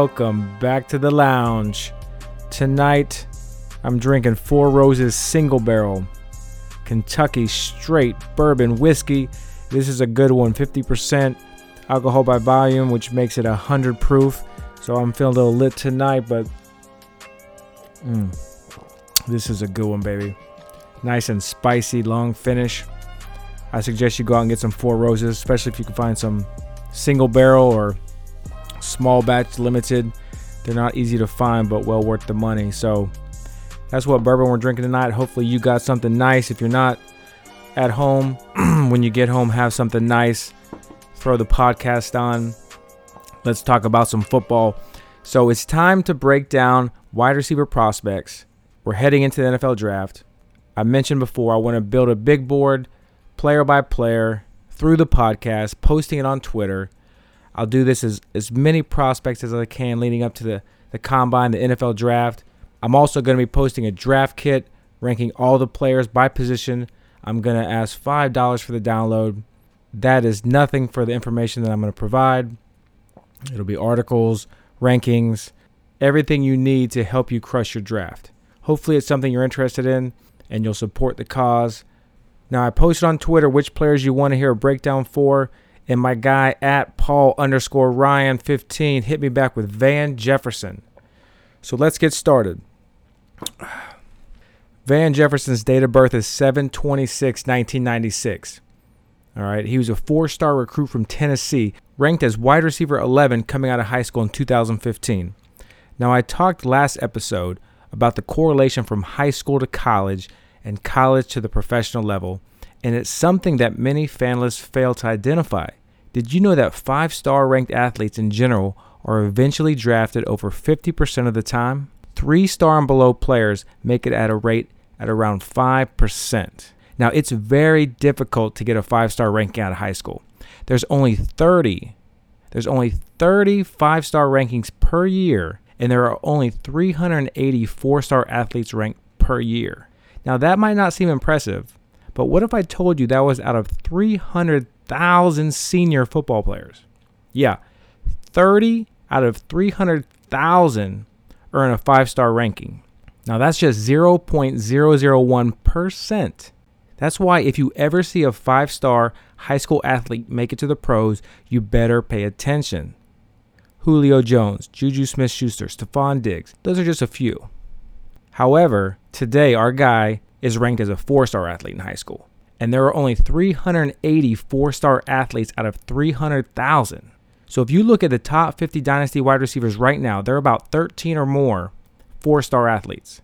welcome back to the lounge. Tonight, I'm drinking Four Roses Single Barrel, Kentucky Straight Bourbon Whiskey. This is a good one, 50% alcohol by volume, which makes it 100 proof. So I'm feeling a little lit tonight, but mm, this is a good one, baby. Nice and spicy, long finish. I suggest you go out and get some Four Roses, especially if you can find some single barrel or small batch limited. They're not easy to find, but well worth the money. So that's what bourbon we're drinking tonight. Hopefully, you got something nice. If you're not at home, when you get home, have something nice. Throw the podcast on. Let's talk about some football. So it's time to break down wide receiver prospects. We're heading into the NFL draft. I mentioned before, I want to build a big board, player by player, through the podcast, posting it on Twitter. I'll do this as, as many prospects as I can leading up to the, the combine, the NFL draft. I'm also going to be posting a draft kit ranking all the players by position. I'm going to ask $5 for the download. That is nothing for the information that I'm going to provide. It'll be articles, rankings, everything you need to help you crush your draft. Hopefully, it's something you're interested in and you'll support the cause. Now, I posted on Twitter which players you want to hear a breakdown for, and my guy at Paul underscore Ryan 15 hit me back with Van Jefferson. So let's get started. Van Jefferson's date of birth is 726 1996. All right, he was a four star recruit from Tennessee, ranked as wide receiver 11 coming out of high school in 2015. Now, I talked last episode about the correlation from high school to college and college to the professional level, and it's something that many fanlists fail to identify. Did you know that five star ranked athletes in general are eventually drafted over 50% of the time? Three star and below players make it at a rate at around 5%. Now, it's very difficult to get a five star ranking out of high school. There's only 30. There's only 30 five star rankings per year, and there are only 380 four star athletes ranked per year. Now, that might not seem impressive, but what if I told you that was out of 300,000 senior football players? Yeah, 30 out of 300,000 earn a five star ranking. Now, that's just 0.001%. That's why if you ever see a five star high school athlete make it to the pros, you better pay attention. Julio Jones, Juju Smith Schuster, Stefon Diggs, those are just a few. However, today our guy is ranked as a four star athlete in high school, and there are only 380 four star athletes out of 300,000. So if you look at the top 50 dynasty wide receivers right now, there are about 13 or more four star athletes.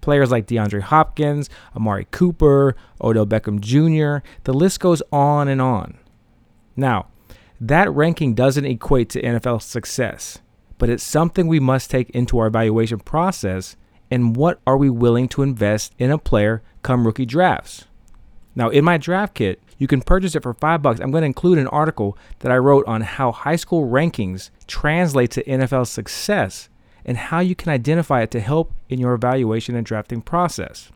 Players like DeAndre Hopkins, Amari Cooper, Odell Beckham Jr., the list goes on and on. Now, that ranking doesn't equate to NFL success, but it's something we must take into our evaluation process and what are we willing to invest in a player come rookie drafts. Now, in my draft kit, you can purchase it for five bucks. I'm going to include an article that I wrote on how high school rankings translate to NFL success and how you can identify it to help in your evaluation and drafting process.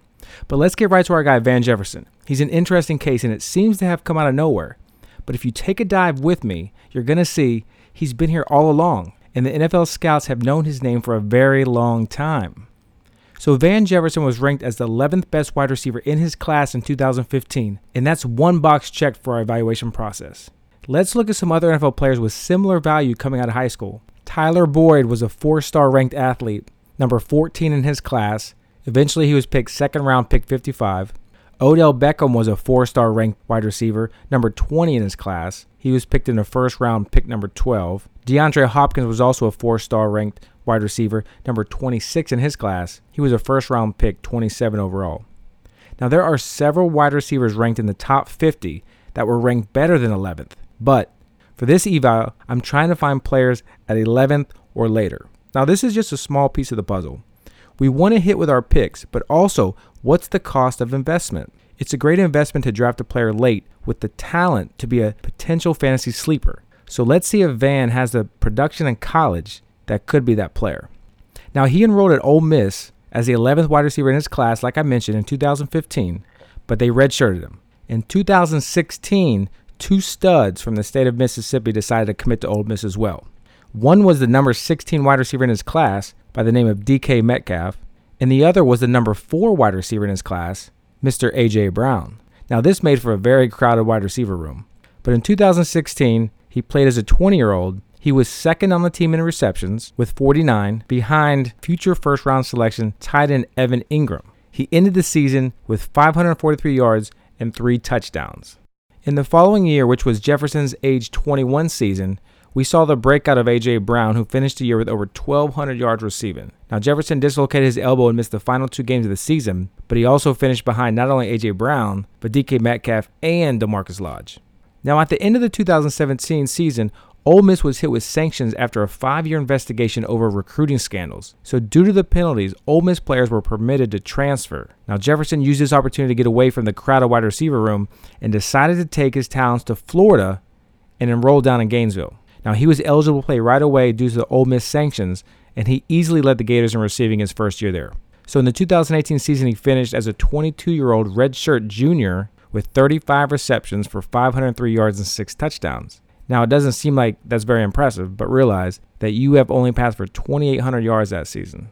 But let's get right to our guy, Van Jefferson. He's an interesting case and it seems to have come out of nowhere. But if you take a dive with me, you're going to see he's been here all along, and the NFL scouts have known his name for a very long time. So Van Jefferson was ranked as the 11th best wide receiver in his class in 2015, and that's one box checked for our evaluation process. Let's look at some other NFL players with similar value coming out of high school. Tyler Boyd was a four star ranked athlete, number 14 in his class. Eventually, he was picked second round, pick 55. Odell Beckham was a four star ranked wide receiver, number 20 in his class. He was picked in the first round, pick number 12. DeAndre Hopkins was also a four star ranked wide receiver, number 26 in his class. He was a first round pick, 27 overall. Now, there are several wide receivers ranked in the top 50 that were ranked better than 11th, but for this eval, I'm trying to find players at 11th or later. Now, this is just a small piece of the puzzle. We want to hit with our picks, but also, what's the cost of investment? It's a great investment to draft a player late with the talent to be a potential fantasy sleeper. So let's see if Van has the production in college that could be that player. Now, he enrolled at Ole Miss as the 11th wide receiver in his class, like I mentioned, in 2015, but they redshirted him. In 2016, two studs from the state of Mississippi decided to commit to Ole Miss as well. One was the number 16 wide receiver in his class by the name of DK Metcalf, and the other was the number 4 wide receiver in his class, Mr. AJ Brown. Now, this made for a very crowded wide receiver room. But in 2016, he played as a 20 year old. He was second on the team in receptions with 49, behind future first round selection tight end Evan Engram. He ended the season with 543 yards and three touchdowns. In the following year, which was Jefferson's age 21 season, we saw the breakout of A.J. Brown, who finished the year with over 1,200 yards receiving. Now, Jefferson dislocated his elbow and missed the final two games of the season, but he also finished behind not only A.J. Brown, but DK Metcalf and DaMarkus Lodge. Now, at the end of the 2017 season, Ole Miss was hit with sanctions after a five year investigation over recruiting scandals. So, due to the penalties, Ole Miss players were permitted to transfer. Now, Jefferson used this opportunity to get away from the crowded wide receiver room and decided to take his talents to Florida and enroll down in Gainesville. Now, he was eligible to play right away due to the Ole Miss sanctions, and he easily led the Gators in receiving his first year there. So, in the 2018 season, he finished as a 22 year old redshirt junior with 35 receptions for 503 yards and six touchdowns. Now, it doesn't seem like that's very impressive, but realize that you have only passed for 2,800 yards that season.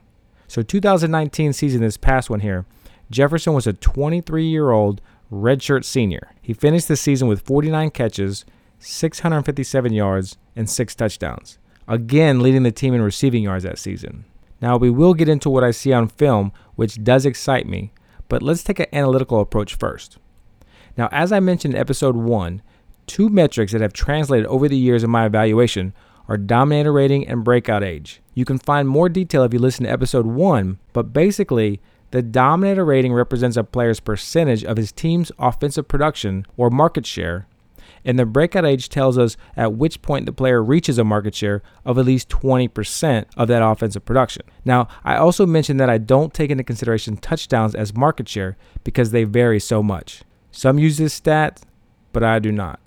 So, 2019 season, this past one here, Jefferson was a 23 year old redshirt senior. He finished the season with 49 catches, 657 yards, and six touchdowns, again leading the team in receiving yards that season. Now, we will get into what I see on film, which does excite me, but let's take an analytical approach first. Now, as I mentioned in episode 1, two metrics that have translated over the years in my evaluation are dominator rating and breakout age. You can find more detail if you listen to episode 1, but basically, the dominator rating represents a player's percentage of his team's offensive production or market share, and the breakout age tells us at which point the player reaches a market share of at least 20% of that offensive production. Now, I also mentioned that I don't take into consideration touchdowns as market share because they vary so much. Some use this stat, but I do not.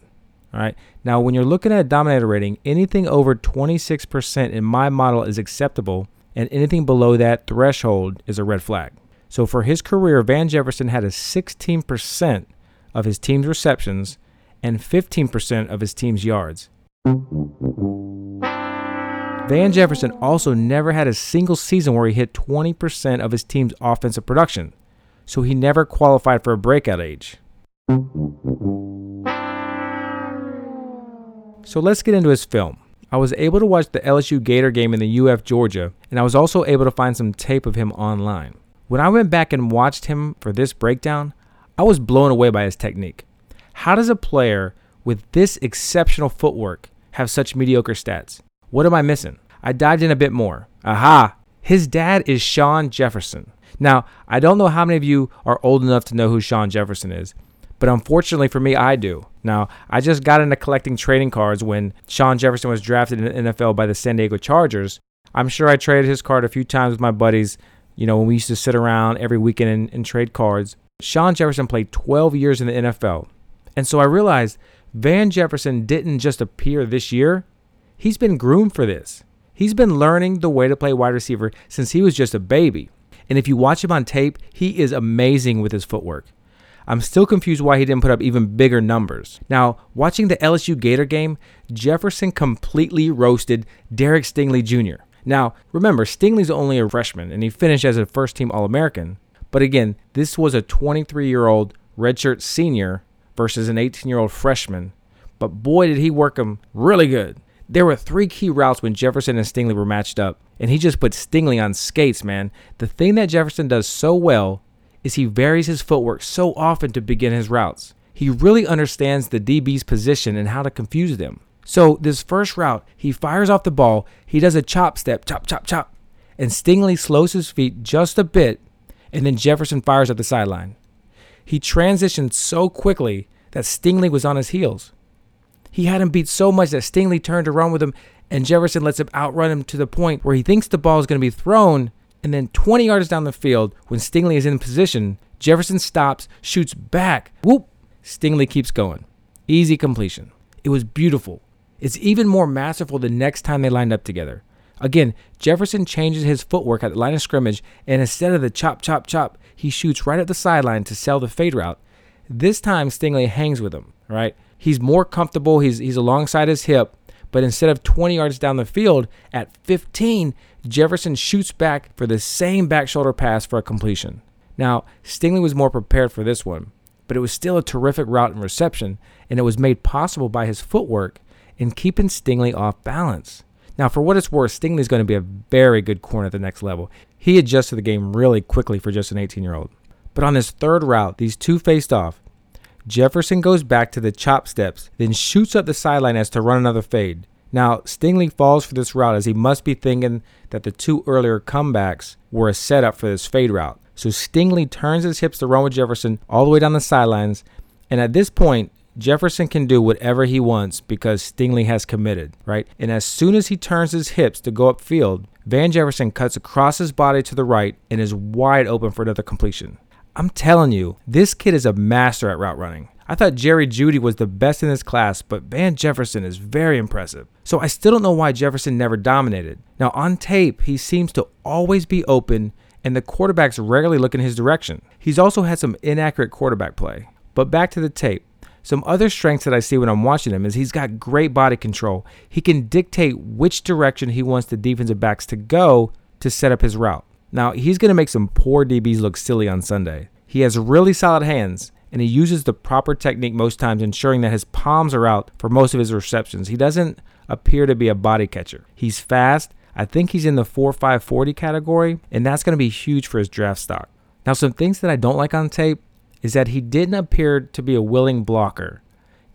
All right. Now, when you're looking at a dominator rating, anything over 26% in my model is acceptable, and anything below that threshold is a red flag. So for his career, Van Jefferson had a 16% of his team's receptions and 15% of his team's yards. Van Jefferson also never had a single season where he hit 20% of his team's offensive production, so he never qualified for a breakout age. So let's get into his film. I was able to watch the LSU Gator game in the UF Georgia, and I was also able to find some tape of him online. When I went back and watched him for this breakdown, I was blown away by his technique. How does a player with this exceptional footwork have such mediocre stats? What am I missing? I dived in a bit more. Aha! His dad is Shawn Jefferson. Now, I don't know how many of you are old enough to know who Shawn Jefferson is, but unfortunately for me, I do. Now, I just got into collecting trading cards when Shawn Jefferson was drafted in the NFL by the San Diego Chargers. I'm sure I traded his card a few times with my buddies, you know, when we used to sit around every weekend and, and trade cards. Shawn Jefferson played 12 years in the NFL. And so I realized Van Jefferson didn't just appear this year, he's been groomed for this. He's been learning the way to play wide receiver since he was just a baby. And if you watch him on tape, he is amazing with his footwork. I'm still confused why he didn't put up even bigger numbers. Now, watching the LSU Gator game, Jefferson completely roasted Derek Stingley Jr. Now, remember, Stingley's only a freshman and he finished as a first team All American. But again, this was a 23 year old redshirt senior versus an 18 year old freshman. But boy, did he work him really good. There were three key routes when Jefferson and Stingley were matched up, and he just put Stingley on skates, man. The thing that Jefferson does so well is he varies his footwork so often to begin his routes. He really understands the DB's position and how to confuse them. So, this first route, he fires off the ball, he does a chop step, chop, chop, chop, and Stingley slows his feet just a bit, and then Jefferson fires at the sideline. He transitioned so quickly that Stingley was on his heels. He had him beat so much that Stingley turned to run with him, and Jefferson lets him outrun him to the point where he thinks the ball is going to be thrown, and then 20 yards down the field, when Stingley is in position, Jefferson stops, shoots back. Whoop! Stingley keeps going. Easy completion. It was beautiful. It's even more masterful the next time they lined up together. Again, Jefferson changes his footwork at the line of scrimmage, and instead of the chop, chop, chop, he shoots right at the sideline to sell the fade route. This time, Stingley hangs with him, right? He's more comfortable. He's, he's alongside his hip, But instead of 20 yards down the field, at 15, Jefferson shoots back for the same back shoulder pass for a completion. Now, Stingley was more prepared for this one, but it was still a terrific route and reception, and it was made possible by his footwork in keeping Stingley off balance. Now, for what it's worth, Stingley's going to be a very good corner at the next level. He adjusted the game really quickly for just an 18 year old. But on this third route, these two faced off. Jefferson goes back to the chop steps, then shoots up the sideline as to run another fade. Now, Stingley falls for this route as he must be thinking that the two earlier comebacks were a setup for this fade route. So Stingley turns his hips to run with Jefferson all the way down the sidelines. And at this point, Jefferson can do whatever he wants because Stingley has committed, right? And as soon as he turns his hips to go upfield, Van Jefferson cuts across his body to the right and is wide open for another completion. I'm telling you, this kid is a master at route running. I thought Jerry Jeudy was the best in this class, but Van Jefferson is very impressive. So I still don't know why Jefferson never dominated. Now, on tape, he seems to always be open, and the quarterbacks rarely look in his direction. He's also had some inaccurate quarterback play. But back to the tape. Some other strengths that I see when I'm watching him is he's got great body control. He can dictate which direction he wants the defensive backs to go to set up his route. Now, he's going to make some poor DBs look silly on Sunday. He has really solid hands, and he uses the proper technique most times, ensuring that his palms are out for most of his receptions. He doesn't appear to be a body catcher. He's fast. I think he's in the 4 5 40 category, and that's going to be huge for his draft stock. Now, some things that I don't like on tape is that he didn't appear to be a willing blocker.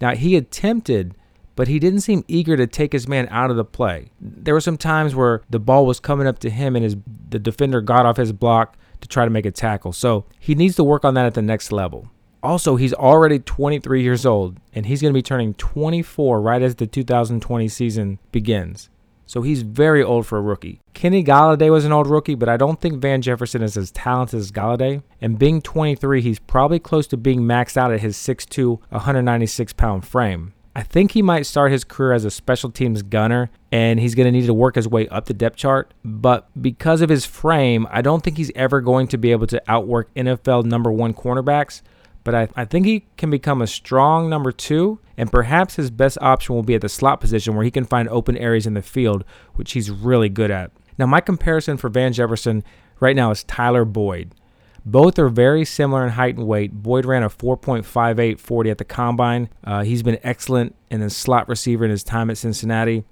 Now, he attempted, but he didn't seem eager to take his man out of the play. There were some times where the ball was coming up to him and his the defender got off his block to try to make a tackle. So, he needs to work on that at the next level. Also, he's already 23 years old and he's going to be turning 24 right as the 2020 season begins. So he's very old for a rookie. Kenny Golladay was an old rookie, but I don't think Van Jefferson is as talented as Golladay. And being 23, he's probably close to being maxed out at his 6'2, 196 pound frame. I think he might start his career as a special teams gunner and he's going to need to work his way up the depth chart. But because of his frame, I don't think he's ever going to be able to outwork NFL number one cornerbacks but I, I think he can become a strong number two, and perhaps his best option will be at the slot position where he can find open areas in the field, which he's really good at. Now, my comparison for Van Jefferson right now is Tyler Boyd. Both are very similar in height and weight. Boyd ran a 4.58 40 at the combine. Uh, he's been excellent in the slot receiver in his time at Cincinnati.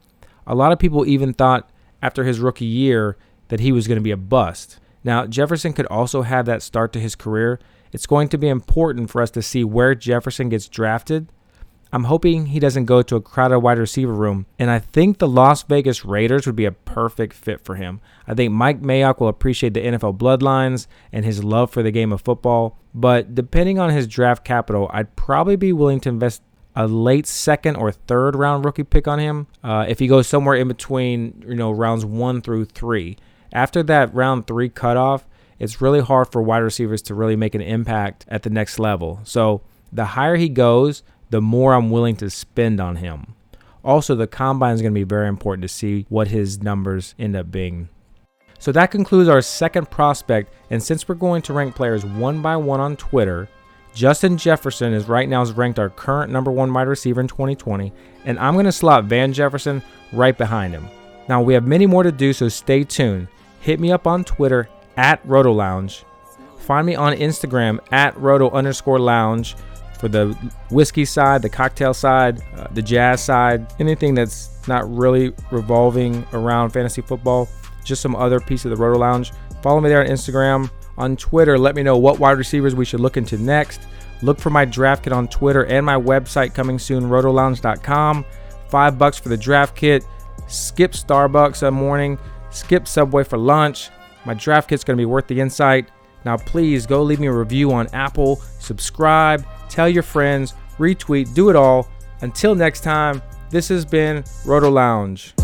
A lot of people even thought after his rookie year that he was going to be a bust. Now, Jefferson could also have that start to his career, it's going to be important for us to see where Jefferson gets drafted. I'm hoping he doesn't go to a crowded wide receiver room, and I think the Las Vegas Raiders would be a perfect fit for him. I think Mike Mayock will appreciate the NFL bloodlines and his love for the game of football, but depending on his draft capital, I'd probably be willing to invest a late second or third round rookie pick on him uh, if he goes somewhere in between, you know, rounds one through three. After that round three cutoff, it's really hard for wide receivers to really make an impact at the next level. So the higher he goes, the more I'm willing to spend on him. Also, the combine is going to be very important to see what his numbers end up being. So that concludes our second prospect. And since we're going to rank players one by one on Twitter, Justin Jefferson is right now is ranked our current number one wide receiver in 2020, and I'm going to slot Van Jefferson right behind him. Now we have many more to do, so stay tuned. Hit me up on Twitter at Roto Lounge. Find me on Instagram at Roto underscore Lounge for the whiskey side, the cocktail side, uh, the jazz side, anything that's not really revolving around fantasy football, just some other piece of the Roto Lounge. Follow me there on Instagram. On Twitter, let me know what wide receivers we should look into next. Look for my draft kit on Twitter and my website coming soon, rotolounge.com. Five bucks for the draft kit. Skip Starbucks a morning. Skip Subway for lunch. My draft kit's going to be worth the insight. Now, please go leave me a review on Apple, subscribe, tell your friends, retweet, do it all. Until next time, this has been Roto Lounge.